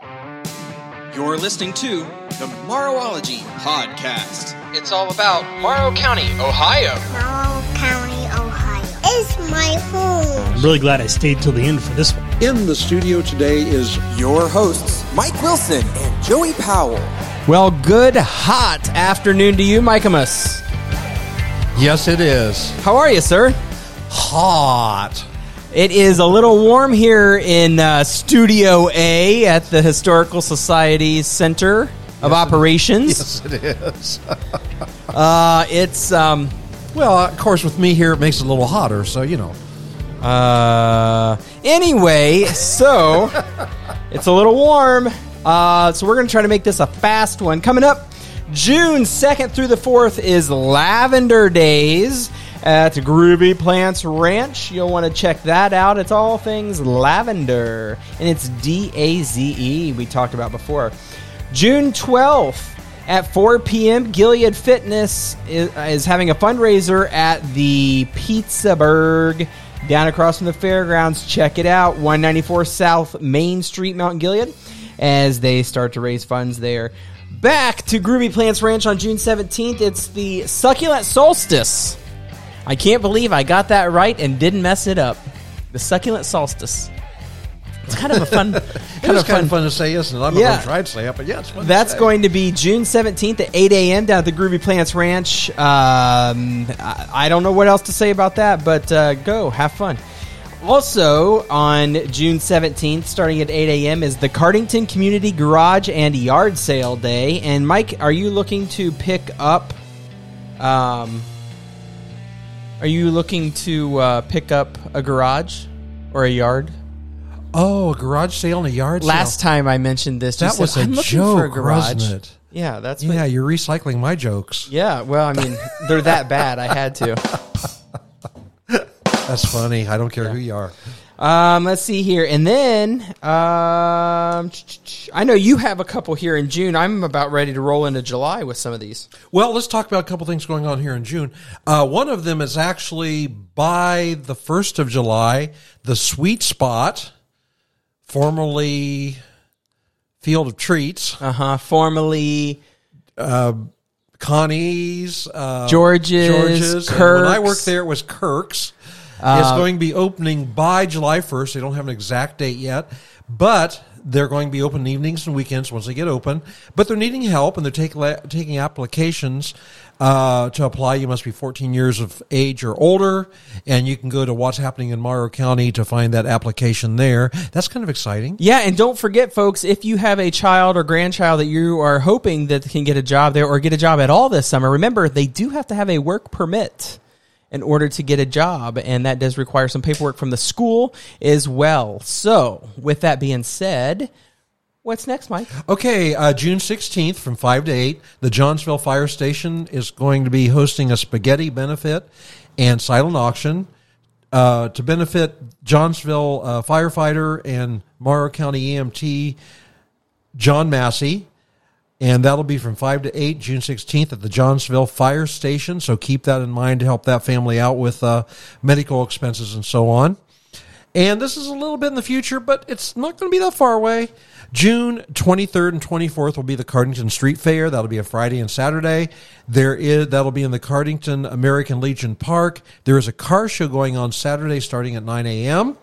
You're listening to the Morrowology Podcast. It's all about Morrow County, Ohio. Morrow County, Ohio. It's my home. I'm really glad I stayed till the end for this one. In the studio today is Your hosts, Mike Wilson and Joey Powell. Well, good hot afternoon to you, Michaemus. Yes, it is. How are you, sir? Hot. It is a little warm here in uh, Studio A at the Historical Society Center of Operations. Yes, it is. Uh, it's um, well, of course, with me here, it makes it a little hotter, so you know. Uh, anyway, so it's a little warm. Uh, so we're going to try to make this a fast one. Coming up, June 2nd through the 4th is Lavender Days at Groovy Plants Ranch. You'll want to check that out. It's all things lavender, and it's D A Z E, we talked about before. June 12th at 4 p.m., Gilead Fitness is, is having a fundraiser at the Pizzaburg down across from the fairgrounds. Check it out, 194 South Main Street, Mount Gilead, as they start to raise funds there. Back to Groovy Plants Ranch on June 17th. It's the Succulent Solstice. I can't believe I got that right and didn't mess it up. The Succulent Solstice. It's kind of a fun, kind of kind fun of fun to say, isn't it? I'm Yeah. going to try to say it, but yeah, it's fun. to that's say. going to be June 17th at 8 a.m. down at the Groovy Plants Ranch. Um, I, I don't know what else to say about that, but uh, go, have fun. Also, on June 17th, starting at 8 a.m., is the Cardington Community Garage and Yard Sale Day. And Mike, are you looking to pick up. Um, are you looking to uh, pick up a garage or a yard? Oh, a garage sale and a yard sale. Last sale. time I mentioned this, you that said, was a I'm looking joke, for a garage. wasn't it? Yeah, that's what Yeah, you're recycling my jokes. Yeah, well, I mean, they're that bad. I had to. That's funny. I don't care who you are. Um, let's see here, and then um, I know you have a couple here in June. I'm about ready to roll into July with some of these. Well, let's talk about a couple things going on here in June. Uh, one of them is actually by the 1st of July, the Sweet Spot, formerly Field of Treats, Uh huh. Formerly, Connie's, uh, George's, George's. and When I Kirk's. worked there, it was Kirk's. It's going to be opening by July 1st. They don't have an exact date yet, but they're going to be open evenings and weekends once they get open. But they're needing help and they're take, taking applications uh, to apply. You must be 14 years of age or older, and you can go to what's happening in Morrow County to find that application there. That's kind of exciting. yeah, and don't forget, folks, if you have a child or grandchild that you are hoping that can get a job there or get a job at all this summer, remember they do have to have a work permit in order to get a job, and that does require some paperwork from the school as well. So, with that being said, what's next, Mike? Okay, uh, June 16th from 5 to 8, the Johnsville Fire Station is going to be hosting a spaghetti benefit and silent auction uh, to benefit Johnsville uh, firefighter and Morrow County EMT John Massey. And that'll be from 5 to 8, June 16th at the Johnsville Fire Station. So keep that in mind to help that family out with uh, medical expenses and so on. And this is a little bit in the future, but it's not going to be that far away. June 23rd and 24th will be the Cardington Street Fair. That'll be a Friday and Saturday. There is that'll be in the Cardington American Legion Park. There is a car show going on Saturday starting at 9 a.m.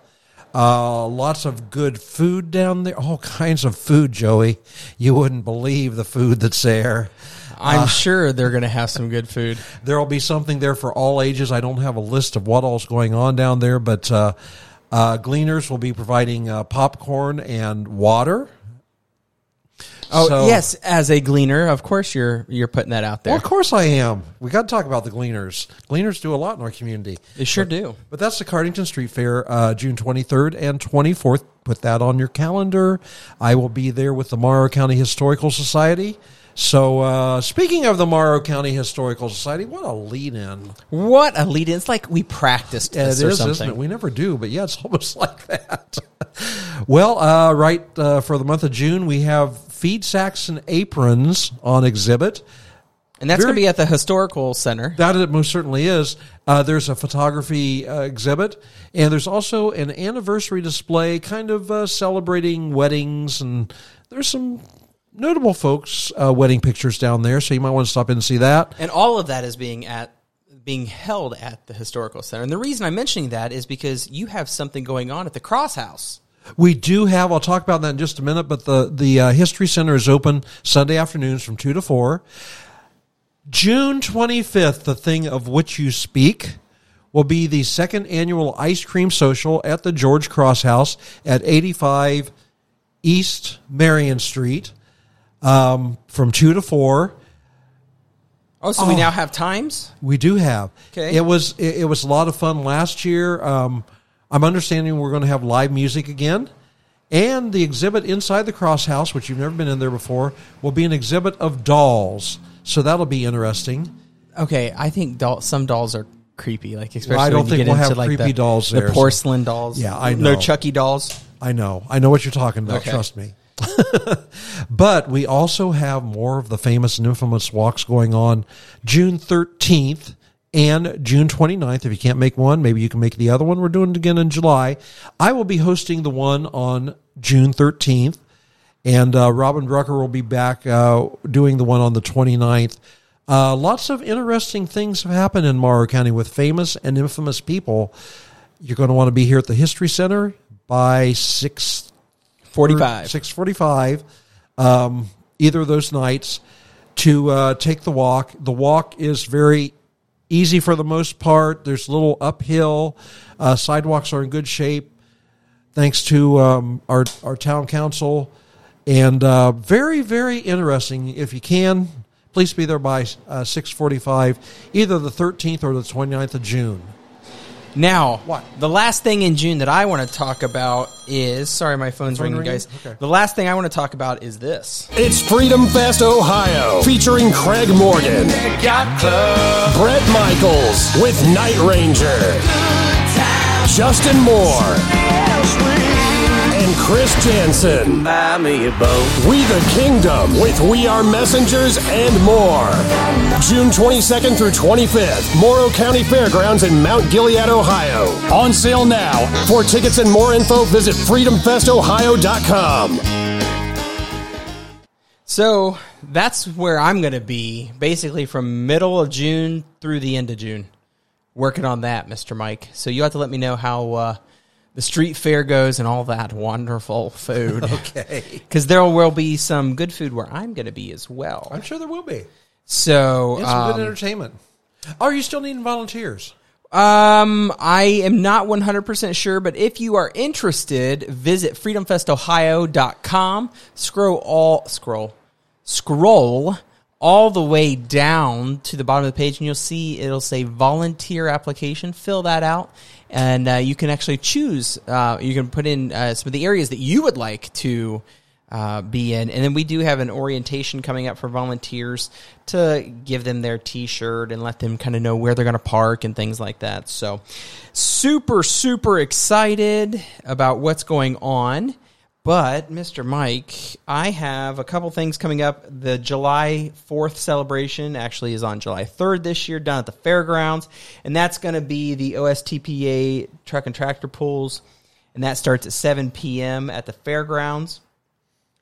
Uh, lots of good food down there. All kinds of food, Joey. You wouldn't believe the food that's there. I'm sure they're going to have some good food. There will be something there for all ages. I don't have a list of what all's going on down there, but uh, uh, Gleaners will be providing uh, popcorn and water. Oh So- yes, as a gleaner, of course you're you're putting that out there. Well, of course I am. We got to talk about the Gleaners. Gleaners do a lot in our community. They sure do. But that's the Cardington Street Fair, uh, June 23rd and 24th. Put that on your calendar. I will be there with the Morrow County Historical Society. So, uh, speaking of the Morrow County Historical Society, what a lead in. What a lead in! It's like we practiced this it or is, something. it? We never do, but yeah, it's almost like that. well, uh, right uh, for the month of June, we have feed sacks and aprons on exhibit. and that's going to be at the historical center. That it most certainly is. Uh, there's a photography uh, exhibit, and there's also an anniversary display, kind of uh, celebrating weddings and there's some notable folks uh, wedding pictures down there, so you might want to stop in and see that. And all of that is being at being held at the historical center. And the reason I'm mentioning that is because you have something going on at the Cross House. We do have. I'll talk about that in just a minute. But the the uh, History Center is open Sunday afternoons from two to four. June twenty fifth, the thing of which you speak, will be the second annual ice cream social at the George Cross House at eighty five East Marion Street, um, from two to four. Oh, so we now have times? We do have. Okay. It was it, it was a lot of fun last year. Um, I'm understanding we're going to have live music again, and the exhibit inside the Cross House, which you've never been in there before, will be an exhibit of dolls. So that'll be interesting. Okay, I think doll, some dolls are creepy, like especially I don't when you think get we'll into have like creepy the, dolls the there, so- porcelain dolls. Yeah, I know. No. Chucky dolls. I know. I know what you're talking about. Okay. Trust me. but we also have more of the famous and infamous walks going on June 13th and June 29th. If you can't make one, maybe you can make the other one. We're doing it again in July. I will be hosting the one on June 13th, and uh, Robin Drucker will be back uh, doing the one on the 29th. Uh, lots of interesting things have happened in Morrow County with famous and infamous people. You're going to want to be here at the History Center by 6 45. six forty five, um, either of those nights to uh, take the walk. The walk is very easy for the most part. There's little uphill. Uh, sidewalks are in good shape, thanks to um, our our town council, and uh, very very interesting. If you can, please be there by uh, six forty five, either the thirteenth or the 29th of June. Now, What? The last thing in June that I want to talk about is sorry, my phone's Phone ringing, ringing? guys. Okay. The last thing I want to talk about is this. It's Freedom Fest Ohio, featuring Craig Morgan, Bret Michaels with Night Ranger, Justin Moore, and Chris Janson. We the Kingdom with We Are Messengers and more. June 22nd through 25th, Morrow County Fairgrounds in Mount Gilead, Ohio. On sale now. For tickets and more info, visit freedomfestohio.com. So that's where I'm going to be, basically from middle of June through the end of June, working on that, Mister Mike. So you have to let me know how uh, the street fair goes and all that wonderful food. Okay, because there will be some good food where I'm going to be as well. I'm sure there will be. So It's some good um, entertainment. Are you still needing volunteers? Um, I am not 100% sure, but if you are interested, visit freedomfestohio.com. Scroll all, scroll, scroll all the way down to the bottom of the page and you'll see it'll say volunteer application. Fill that out and uh, you can actually choose, uh, you can put in uh, some of the areas that you would like to uh, be in. And then we do have an orientation coming up for volunteers to give them their T-shirt and let them kind of know where they're going to park and things like that. So, super super excited about what's going on. But Mr. Mike, I have a couple things coming up. The July 4th celebration actually is on July 3rd this year down at the fairgrounds, and that's going to be the OSTPA truck and tractor pools, and that starts at 7 p.m. at the fairgrounds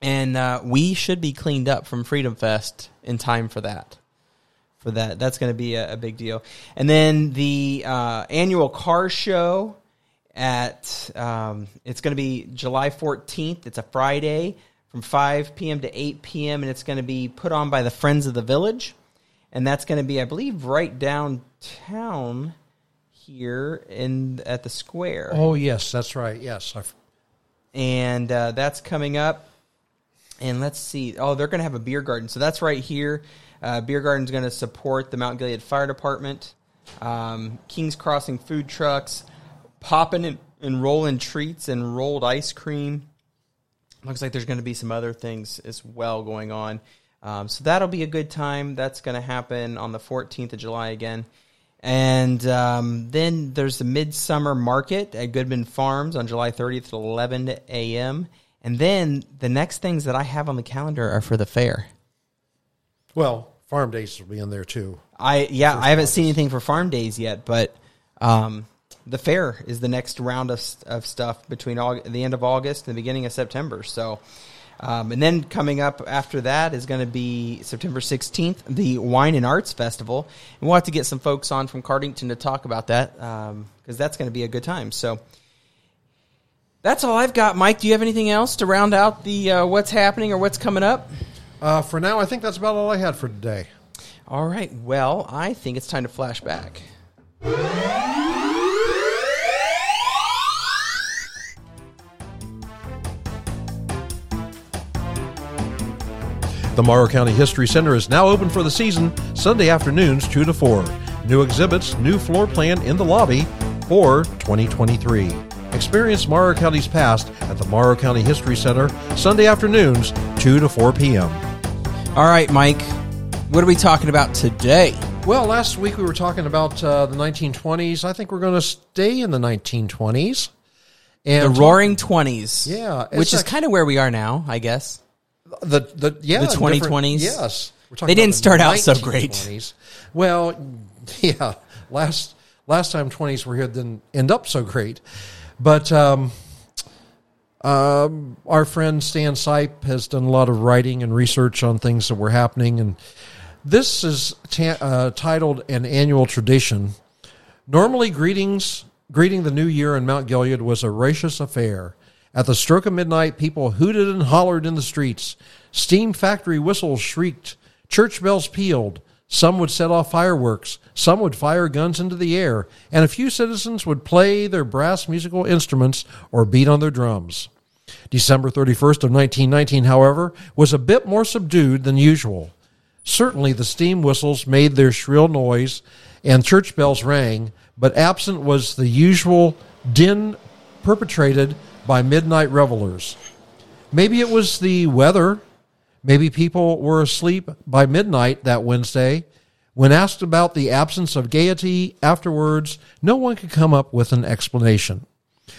and uh, we should be cleaned up from Freedom Fest in time for that. For that, that's going to be a, a big deal. And then the uh, annual car show at um, it's going to be July fourteenth. It's a Friday from five p.m. to eight p.m. and it's going to be put on by the Friends of the Village, and that's going to be, I believe, right downtown here in at the square Oh yes, that's right. Yes, I've, and uh, that's coming up. And let's see. Oh, they're going to have a beer garden. So that's right here. Uh, beer garden's going to support the Mount Gilead Fire Department. Um, Kings Crossing food trucks, popping and, and rolling treats and rolled ice cream. Looks like there's going to be some other things as well going on. Um, so that'll be a good time. That's going to happen on the 14th of July again. And um, then there's the Midsummer Market at Goodman Farms on July 30th at 11 a.m. And then the next things that I have on the calendar are for the fair. well, Farm Days will be in there too. I yeah, I haven't seen anything for Farm Days yet, but um, the fair is the next round of, of stuff between Aug- the end of August and the beginning of September. So Um, and then coming up after that is going to be September 16th, the Wine and Arts Festival. And we'll have to get some folks on from Cardington to talk about that because that's going to be a good time. So that's all I've got. Mike, do you have anything else to round out the uh, what's happening or what's coming up? Uh, for now, I think that's about all I had for today. All right. Well, I think it's time to flash back. The Morrow County History Center is now open for the season, Sunday afternoons 2 to 4. New exhibits, new floor plan in the lobby for 2023. Experience Morrow County's past at the Morrow County History Center, Sunday afternoons 2 to 4 p.m. All right, Mike. What are we talking about today? Well, last week we were talking about uh, the 1920s. I think we're going to stay in the 1920s. The Roaring Twenties. Yeah, which is kind of where we are now, I guess. The the yeah The 2020s? Yes, We're talking They didn't the start out so great. 1920s. Well, yeah, last last time twenties were here didn't end up so great, but um, um, our friend Stan Sipe has done a lot of writing and research on things that were happening, and this is uh, titled "An Annual Tradition." Normally, greetings greeting the new year in Mount Gilead was a racious affair. At the stroke of midnight, people hooted and hollered in the streets. Steam factory whistles shrieked. Church bells pealed. Some would set off fireworks. Some would fire guns into the air. And a few citizens would play their brass musical instruments or beat on their drums. December 31st of 1919, however, was a bit more subdued than usual. Certainly the steam whistles made their shrill noise and church bells rang, but absent was the usual din perpetrated by midnight revelers. Maybe it was the weather. Maybe people were asleep by midnight that Wednesday. When asked about the absence of gaiety afterwards, no one could come up with an explanation.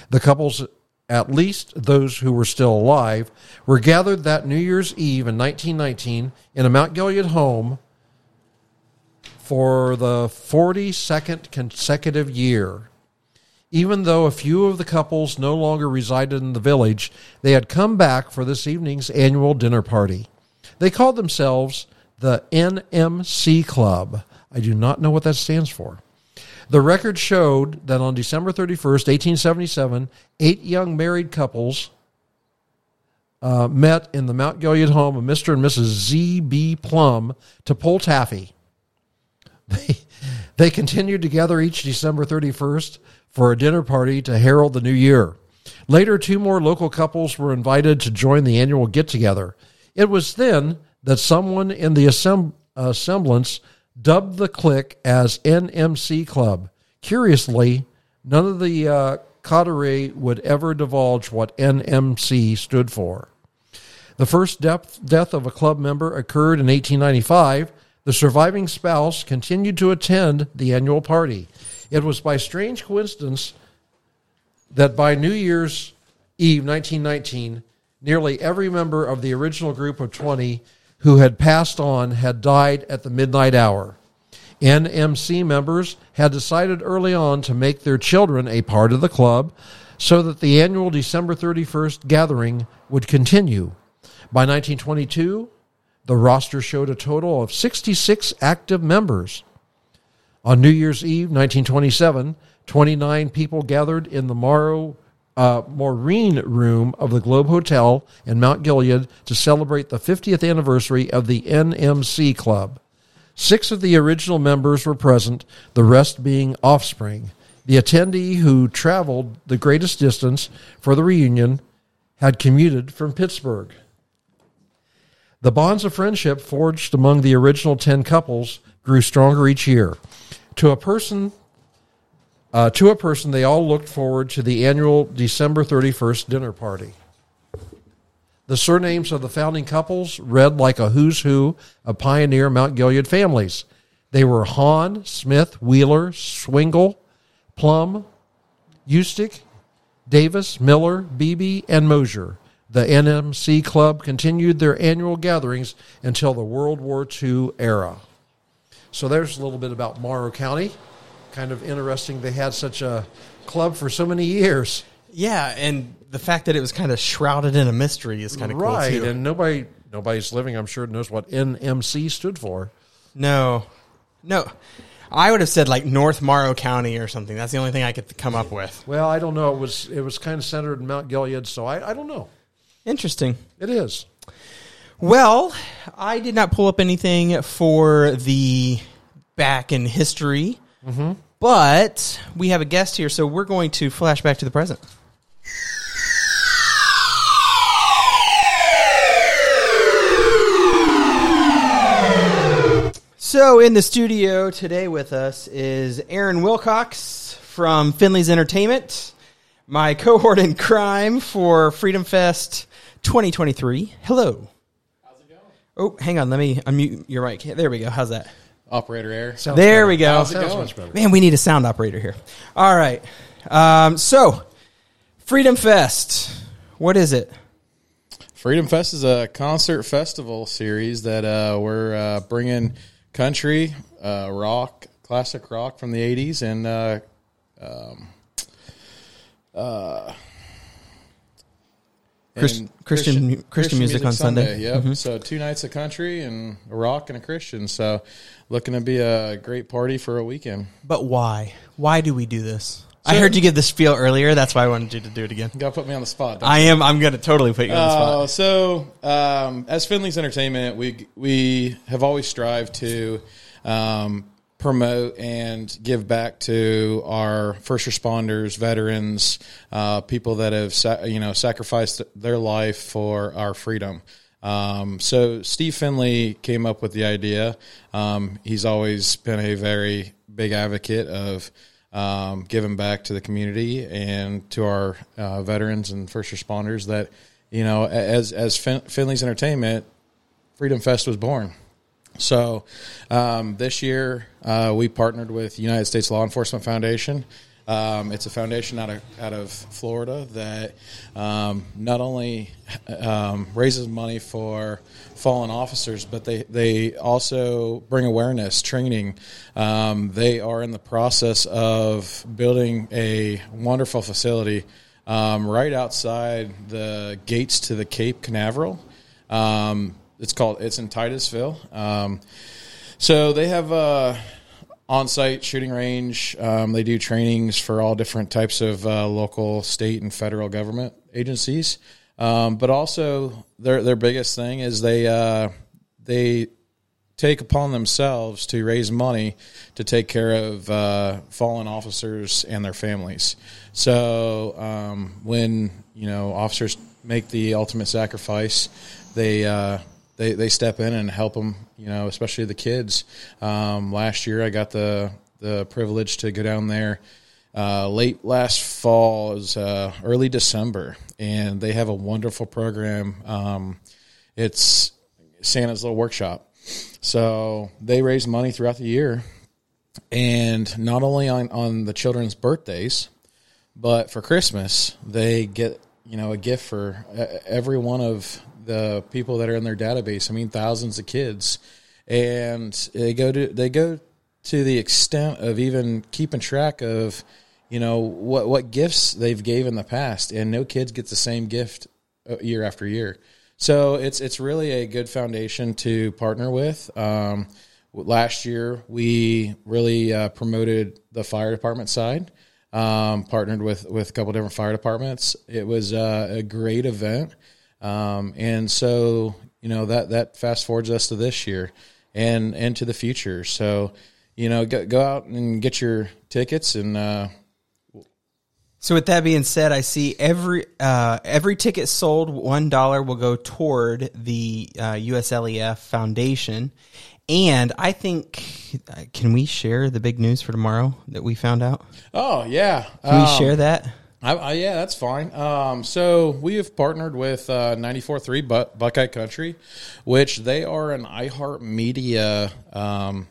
The couples, at least those who were still alive, were gathered that New Year's Eve in 1919 in a Mount Gilead home for the 42nd consecutive year. Even though a few of the couples no longer resided in the village, they had come back for this evening's annual dinner party. They called themselves the NMC Club. I do not know what that stands for. The record showed that on December 31st, 1877, eight young married couples uh, met in the Mount Gilead home of Mr. and Mrs. Z.B. Plum to pull taffy. They, they continued together each December 31st for a dinner party to herald the new year. Later, two more local couples were invited to join the annual get together. It was then that someone in the assemb- uh, semblance dubbed the clique as NMC Club. Curiously, none of the uh, coterie would ever divulge what NMC stood for. The first death, death of a club member occurred in 1895. The surviving spouse continued to attend the annual party. It was by strange coincidence that by New Year's Eve 1919, nearly every member of the original group of 20 who had passed on had died at the midnight hour. NMC members had decided early on to make their children a part of the club so that the annual December 31st gathering would continue. By 1922, the roster showed a total of 66 active members. On New Year's Eve, 1927, 29 people gathered in the Morrow uh, Maureen Room of the Globe Hotel in Mount Gilead to celebrate the 50th anniversary of the NMC Club. Six of the original members were present, the rest being offspring. The attendee who traveled the greatest distance for the reunion had commuted from Pittsburgh. The bonds of friendship forged among the original 10 couples grew stronger each year. To a person, uh, to a person, they all looked forward to the annual December 31st dinner party. The surnames of the founding couples read like a who's who of pioneer Mount Gilead families. They were Hahn, Smith, Wheeler, Swingle, Plum, Eustick, Davis, Miller, Beebe, and Mosier. The NMC Club continued their annual gatherings until the World War II era. So there's a little bit about Morrow County. Kind of interesting they had such a club for so many years. Yeah, and the fact that it was kind of shrouded in a mystery is kind of right, cool too. and nobody nobody's living. I'm sure knows what NMC stood for. no, no, I would have said like North Morrow County or something. That's the only thing I could come up with. Well, I don't know. It was it was kind of centered in Mount Gilead, so I, I don't know. Interesting. It is. Well, I did not pull up anything for the back in history, mm-hmm. but we have a guest here, so we're going to flash back to the present. So, in the studio today with us is Aaron Wilcox from Finley's Entertainment, my cohort in crime for Freedom Fest 2023. Hello. How's it going? Oh, hang on. Let me unmute your mic. There we go. How's that? Operator air. there we go. How's it Sounds going? much better. Man, we need a sound operator here. All right. Um, so, Freedom Fest. What is it? Freedom Fest is a concert festival series that uh, we're uh, bringing country, uh, rock, classic rock from the '80s, and uh, um, uh, Christ- Christian Christian music on Sunday. Mm-hmm. So two nights of country and a rock and a Christian. So looking to be a great party for a weekend. But why? Why do we do this? I heard you give this spiel earlier. That's why I wanted you to do it again. You got to put me on the spot. I am. I'm going to totally put you on the spot. Uh, so, um, as Finley's Entertainment, we we have always strived to um, promote and give back to our first responders, veterans, uh, people that have you know sacrificed their life for our freedom. Um, so Steve Finley came up with the idea. Um, he's always been a very big advocate of um, giving back to the community and to our uh, veterans and first responders. That you know, as as fin- Finley's Entertainment, Freedom Fest was born. So um, this year uh, we partnered with United States Law Enforcement Foundation. Um, it's a foundation out of out of Florida that um, not only um, raises money for fallen officers, but they they also bring awareness, training. Um, they are in the process of building a wonderful facility um, right outside the gates to the Cape Canaveral. Um, it's called it's in Titusville. Um, so they have a on-site shooting range. Um, they do trainings for all different types of uh, local, state, and federal government agencies. Um, but also their their biggest thing is they uh, they take upon themselves to raise money to take care of uh, fallen officers and their families. So um, when you know officers make the ultimate sacrifice, they uh, they they step in and help them. You know, especially the kids. Um, last year, I got the the privilege to go down there. Uh, late last fall it was uh, early December, and they have a wonderful program. Um, it's Santa's little workshop. So they raise money throughout the year, and not only on, on the children's birthdays, but for Christmas they get you know a gift for uh, every one of the people that are in their database. I mean, thousands of kids, and they go to they go to the extent of even keeping track of you know what what gifts they've gave in the past, and no kids get the same gift uh, year after year. So it's it's really a good foundation to partner with. Um, last year we really uh, promoted the fire department side. Um, partnered with with a couple different fire departments. It was uh, a great event, um, and so you know that that fast forwards us to this year and and to the future. So you know go go out and get your tickets and. Uh, So with that being said, I see every uh, every ticket sold one dollar will go toward the uh, USLEF Foundation, and I think uh, can we share the big news for tomorrow that we found out? oh yeah, Can we Um, share that? I, I, yeah, that's fine. Um, so we have partnered with uh, 94.3 Buck, Buckeye Country, which they are an iHeartMedia um,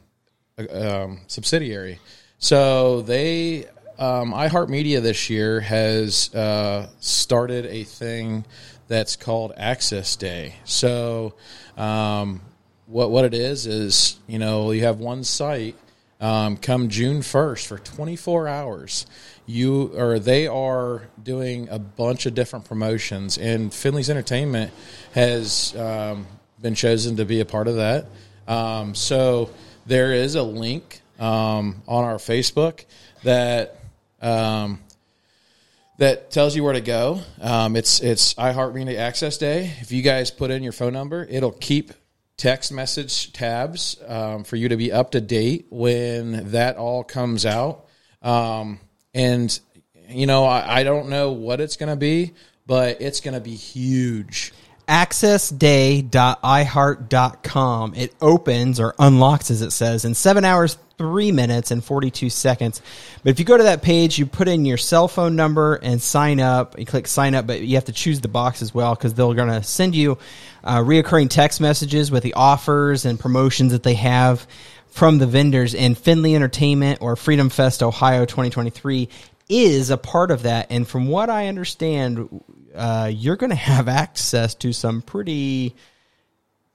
um, subsidiary. So they um, iHeartMedia this year has uh, started a thing that's called Access Day. So um, what what it is is you know you have one site um, come June 1st for 24 hours. You or they are doing a bunch of different promotions, and Finley's Entertainment has um, been chosen to be a part of that. Um, so there is a link um, on our Facebook that um, that tells you where to go. Um, it's it's iHeartMedia Access Day. If you guys put in your phone number, it'll keep text message tabs um, for you to be up to date when that all comes out. Um, and you know, I, I don't know what it's going to be, but it's going to be huge. accessday.iheart.com. It opens or unlocks, as it says, in seven hours, three minutes, and 42 seconds. But if you go to that page, you put in your cell phone number and sign up. You click sign up, but you have to choose the box as well because they're going to send you uh, reoccurring text messages with the offers and promotions that they have from the vendors. And Finley Entertainment or Freedom Fest Ohio 2023 is a part of that. And from what I understand, uh, you're going to have access to some pretty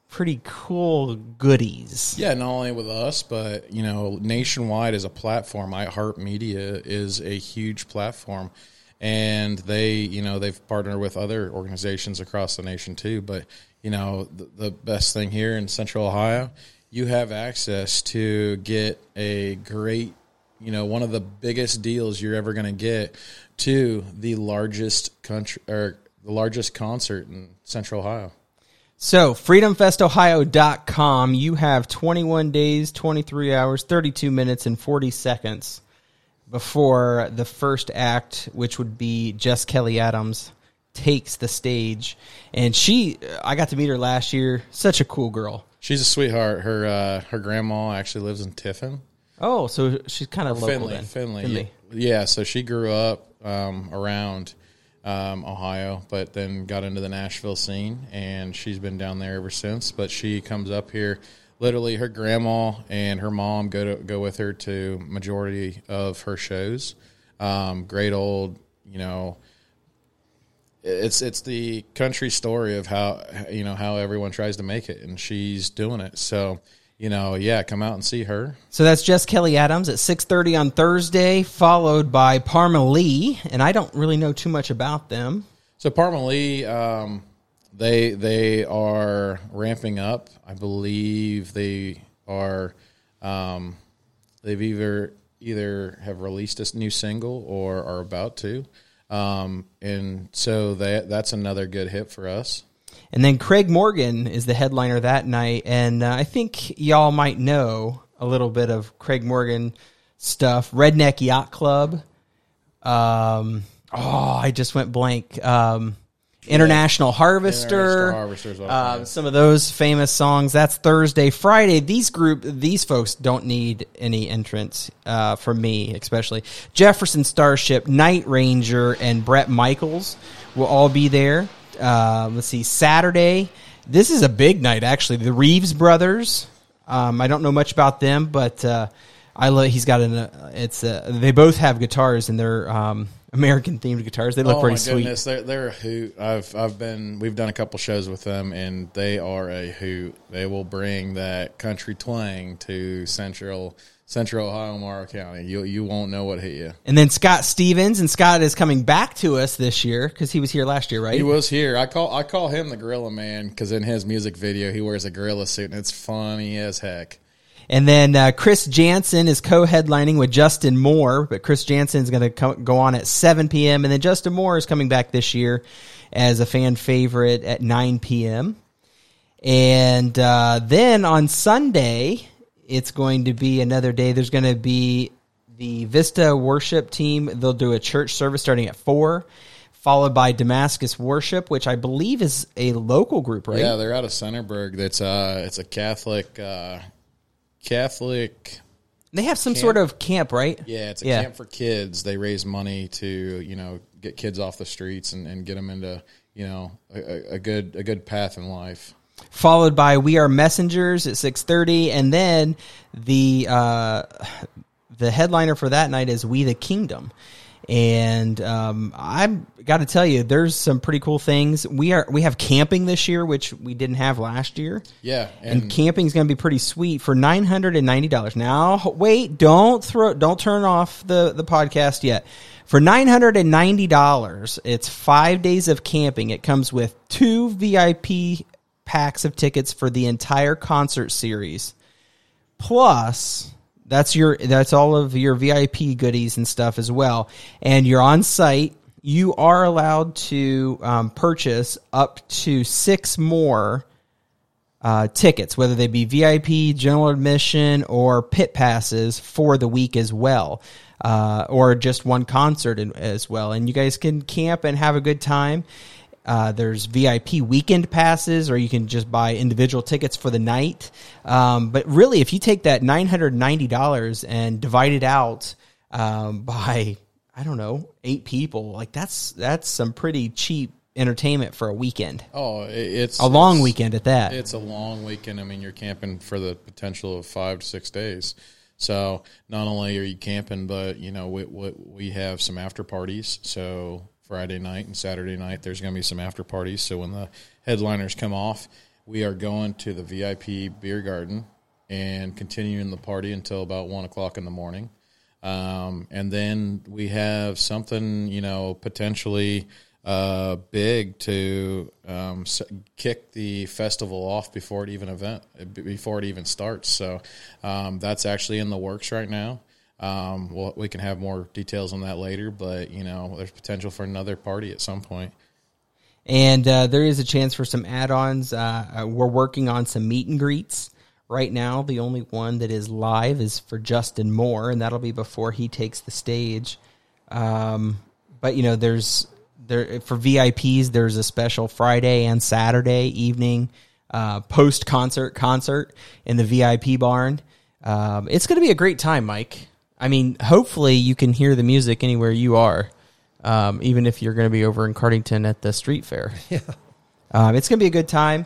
pretty cool goodies. Yeah, not only with us, but you know, nationwide as a platform, iHeartMedia is a huge platform, and they, you know, they've partnered with other organizations across the nation too. But you know, the, the best thing here in Central Ohio, you have access to get a great, you know, one of the biggest deals you're ever going to get to the largest country or the largest concert in Central Ohio. So, freedomfestohio.com, you have 21 days, 23 hours, 32 minutes, and 40 seconds before the first act, which would be Jess Kelly Adams, takes the stage. And she, I got to meet her last year. Such a cool girl. She's a sweetheart. Her uh, her grandma actually lives in Tiffin. Oh, so she's kind of local Finley, then. Finley, Finley. Yeah, so she grew up um, around um, Ohio, but then got into the Nashville scene, and she's been down there ever since. But she comes up here. Literally, her grandma and her mom go to go with her to majority of her shows. Um, great old, you know, it's it's the country story of how you know how everyone tries to make it, and she's doing it. So you know, yeah, come out and see her. So that's Jess Kelly Adams at 6:30 on Thursday, followed by Parmalee, and I don't really know too much about them. So Parmalee, um, they they are ramping up. I believe they are. Um, they've either either have released a new single or are about to, um, and so that that's another good hit for us. And then Craig Morgan is the headliner that night, and uh, I think y'all might know a little bit of Craig Morgan stuff. Redneck Yacht Club. Um, oh, I just went blank. Um, International Harvester. International well, Uh, yeah. Some of those famous songs. That's Thursday, Friday. These group, these folks don't need any entrance uh, from me, especially Jefferson Starship, Night Ranger, and Bret Michaels will all be there. Uh, let's see, Saturday. This is a big night, actually. The Reeves brothers. Um, I don't know much about them, but uh, I love. He's got an. Uh, it's. Uh, they both have guitars, and they're um, American themed guitars. They look oh pretty my sweet. goodness, they're they're a hoot. I've I've been we've done a couple shows with them, and they are a hoot. They will bring that country twang to central Central Ohio, Morrow County. You you won't know what hit you. And then Scott Stevens, and Scott is coming back to us this year because he was here last year, right? He was here. I call I call him the Gorilla Man because in his music video he wears a gorilla suit and it's funny as heck. And then uh, Chris Janson is co-headlining with Justin Moore, but Chris Janson is going to go on at 7 p.m. And then Justin Moore is coming back this year as a fan favorite at 9 p.m. And uh, then on Sunday, it's going to be another day. There's going to be the Vista worship team. They'll do a church service starting at 4, followed by Damascus Worship, which I believe is a local group, right? Yeah, they're out of Centerburg. That's uh, it's a Catholic uh, Catholic. They have some sort of camp, right? Yeah, it's a Yeah. camp for kids. They raise money to you know get kids off the streets and, and get them into you know a, a good a good path in life. Followed by We Are Messengers at six thirty, and then the uh, the headliner for that night is We the Kingdom, And um, I've got to tell you, there's some pretty cool things. We are we have camping this year, which we didn't have last year. Yeah, and, and- camping is going to be pretty sweet for nine hundred and ninety dollars. Now, wait, don't throw, don't turn off the the podcast yet. For nine hundred and ninety dollars, it's five days of camping. It comes with two VIP packs of tickets for the entire concert series, plus that's your that's all of your VIP goodies and stuff as well. And you're on site. You are allowed to um, purchase up to six more uh, tickets, whether they be VIP, general admission, or pit passes for the week as well, uh, or just one concert as well. And you guys can camp and have a good time. Uh, there's VIP weekend passes, or you can just buy individual tickets for the night. Um, but really, if you take that nine hundred ninety dollars and divide it out um, by I don't know eight people, like that's that's some pretty cheap entertainment for a weekend. Oh, it's A long it's- weekend at that. It's a long weekend. I mean, you're camping for the potential of five to six days. So not only are you camping, but you know we we, we have some after parties. So Friday night and Saturday night, there's going to be some after parties. So when the headliners come off, we are going to the VIP beer garden and continuing the party until about one o'clock in the morning. Um, and then we have something, you know, potentially uh, big to um, kick the festival off before it even event before it even starts. So um, that's actually in the works right now. Um, well, we can have more details on that later, but you know, there's potential for another party at some point. and uh, there is a chance for some add-ons. Uh, uh, we're working on some meet and greets right now. The only one that is live is for Justin Moore, and that'll be before he takes the stage. Um, but you know, there's there for VIPs. There's a special Friday and Saturday evening uh, post concert concert in the VIP barn. Um, it's going to be a great time, Mike. I mean, hopefully you can hear the music anywhere you are, um, even if you're going to be over in Cardington at the street fair. Yeah, um, it's going to be a good time.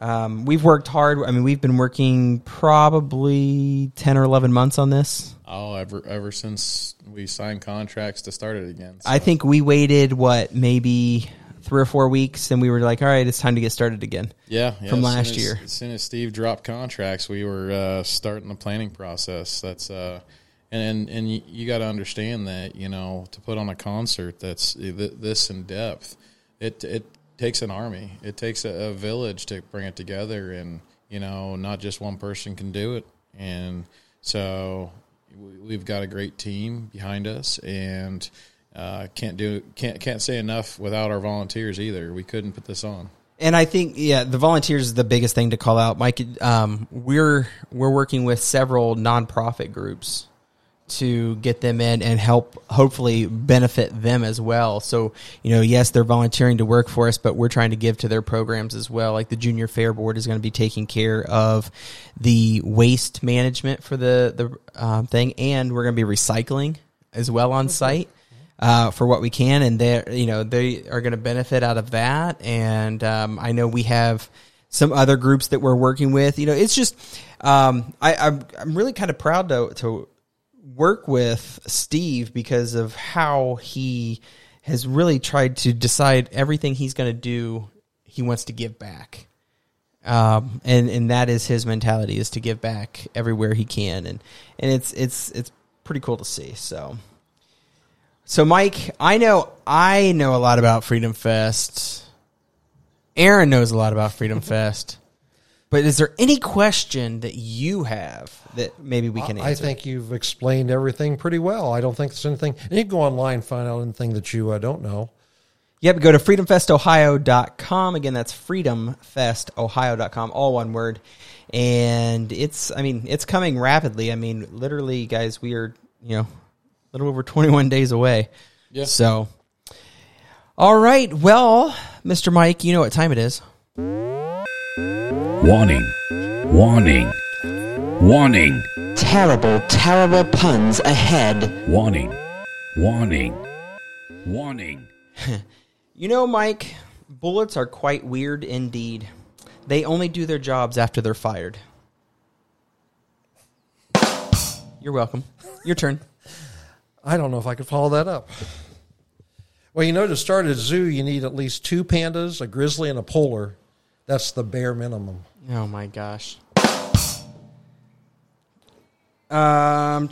Um, we've worked hard. I mean, we've been working probably ten or eleven months on this. Oh, ever ever since we signed contracts to start it again. I think we waited what maybe three or four weeks, and we were like, "All right, it's time to get started again." yeah, yeah, from last as- year. As soon as Steve dropped contracts, we were uh, starting the planning process. That's uh, and and, and you, got to understand that you know to put on a concert that's this in depth, it it takes an army. It takes a, a village to bring it together, and you know not just one person can do it. And so we- we've got a great team behind us, and uh, can't do can't can't say enough without our volunteers either. We couldn't put this on. And I think yeah, the volunteers is the biggest thing to call out, Mike. Um, we're we're working with several nonprofit groups to get them in and help hopefully benefit them as well. So, you know, yes, they're volunteering to work for us, but we're trying to give to their programs as well. Like the Junior Fair Board is going to be taking care of the waste management for the the um, thing, and we're going to be recycling as well on site uh, for what we can, and they you know they are going to benefit out of that. And um, I know we have some other groups that we're working with. You know, it's just um, I, I'm I'm really kind of proud to to work with Steve because of how he has really tried to decide everything he's going to do. He wants to give back. Um, and, and that is his mentality is to give back everywhere he can. And, and it's, it's, it's pretty cool to see. So, so Mike, I know, I know a lot about Freedom Fest. Aaron knows a lot about Freedom Fest. But is there any question that you have that maybe we can answer? I think you've explained everything pretty well. I don't think there's anything. And you can go online and find out anything that you uh, don't know. Yep, go to freedomfestohio.com. Again, that's freedomfestohio.com, all one word. And it's, I mean, it's coming rapidly. I mean, literally, guys, we are, you know, a little over 21 days away. Yeah. So, all right. Well, Mr. Mike, you know what time it is. Warning. Warning. Warning. Terrible, terrible puns ahead. Warning. Warning. Warning. You know, Mike, bullets are quite weird indeed. They only do their jobs after they're fired. You're welcome. Your turn. I don't know if I could follow that up. Well, you know, to start a zoo, you need at least two pandas, a grizzly, and a polar. That's the bare minimum. Oh my gosh. Um,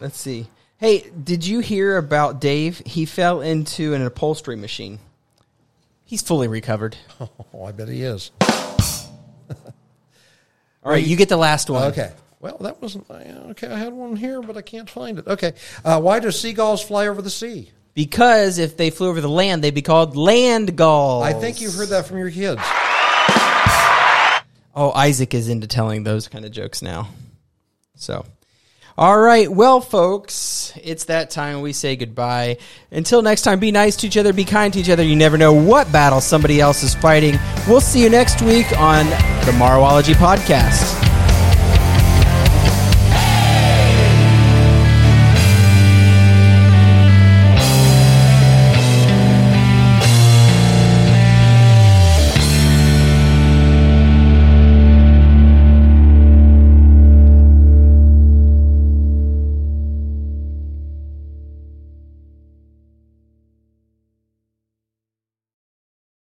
let's see. Hey, did you hear about Dave? He fell into an upholstery machine. He's fully recovered. Oh, I bet he is. All right, you get the last one. Okay. Well, that wasn't okay. I had one here, but I can't find it. Okay. Uh, why do seagulls fly over the sea? Because if they flew over the land, they'd be called land gulls. I think you've heard that from your kids. Oh, Isaac is into telling those kind of jokes now. So, all right. Well, folks, it's that time we say goodbye. Until next time, be nice to each other, be kind to each other. You never know what battle somebody else is fighting. We'll see you next week on the Morrowology Podcast.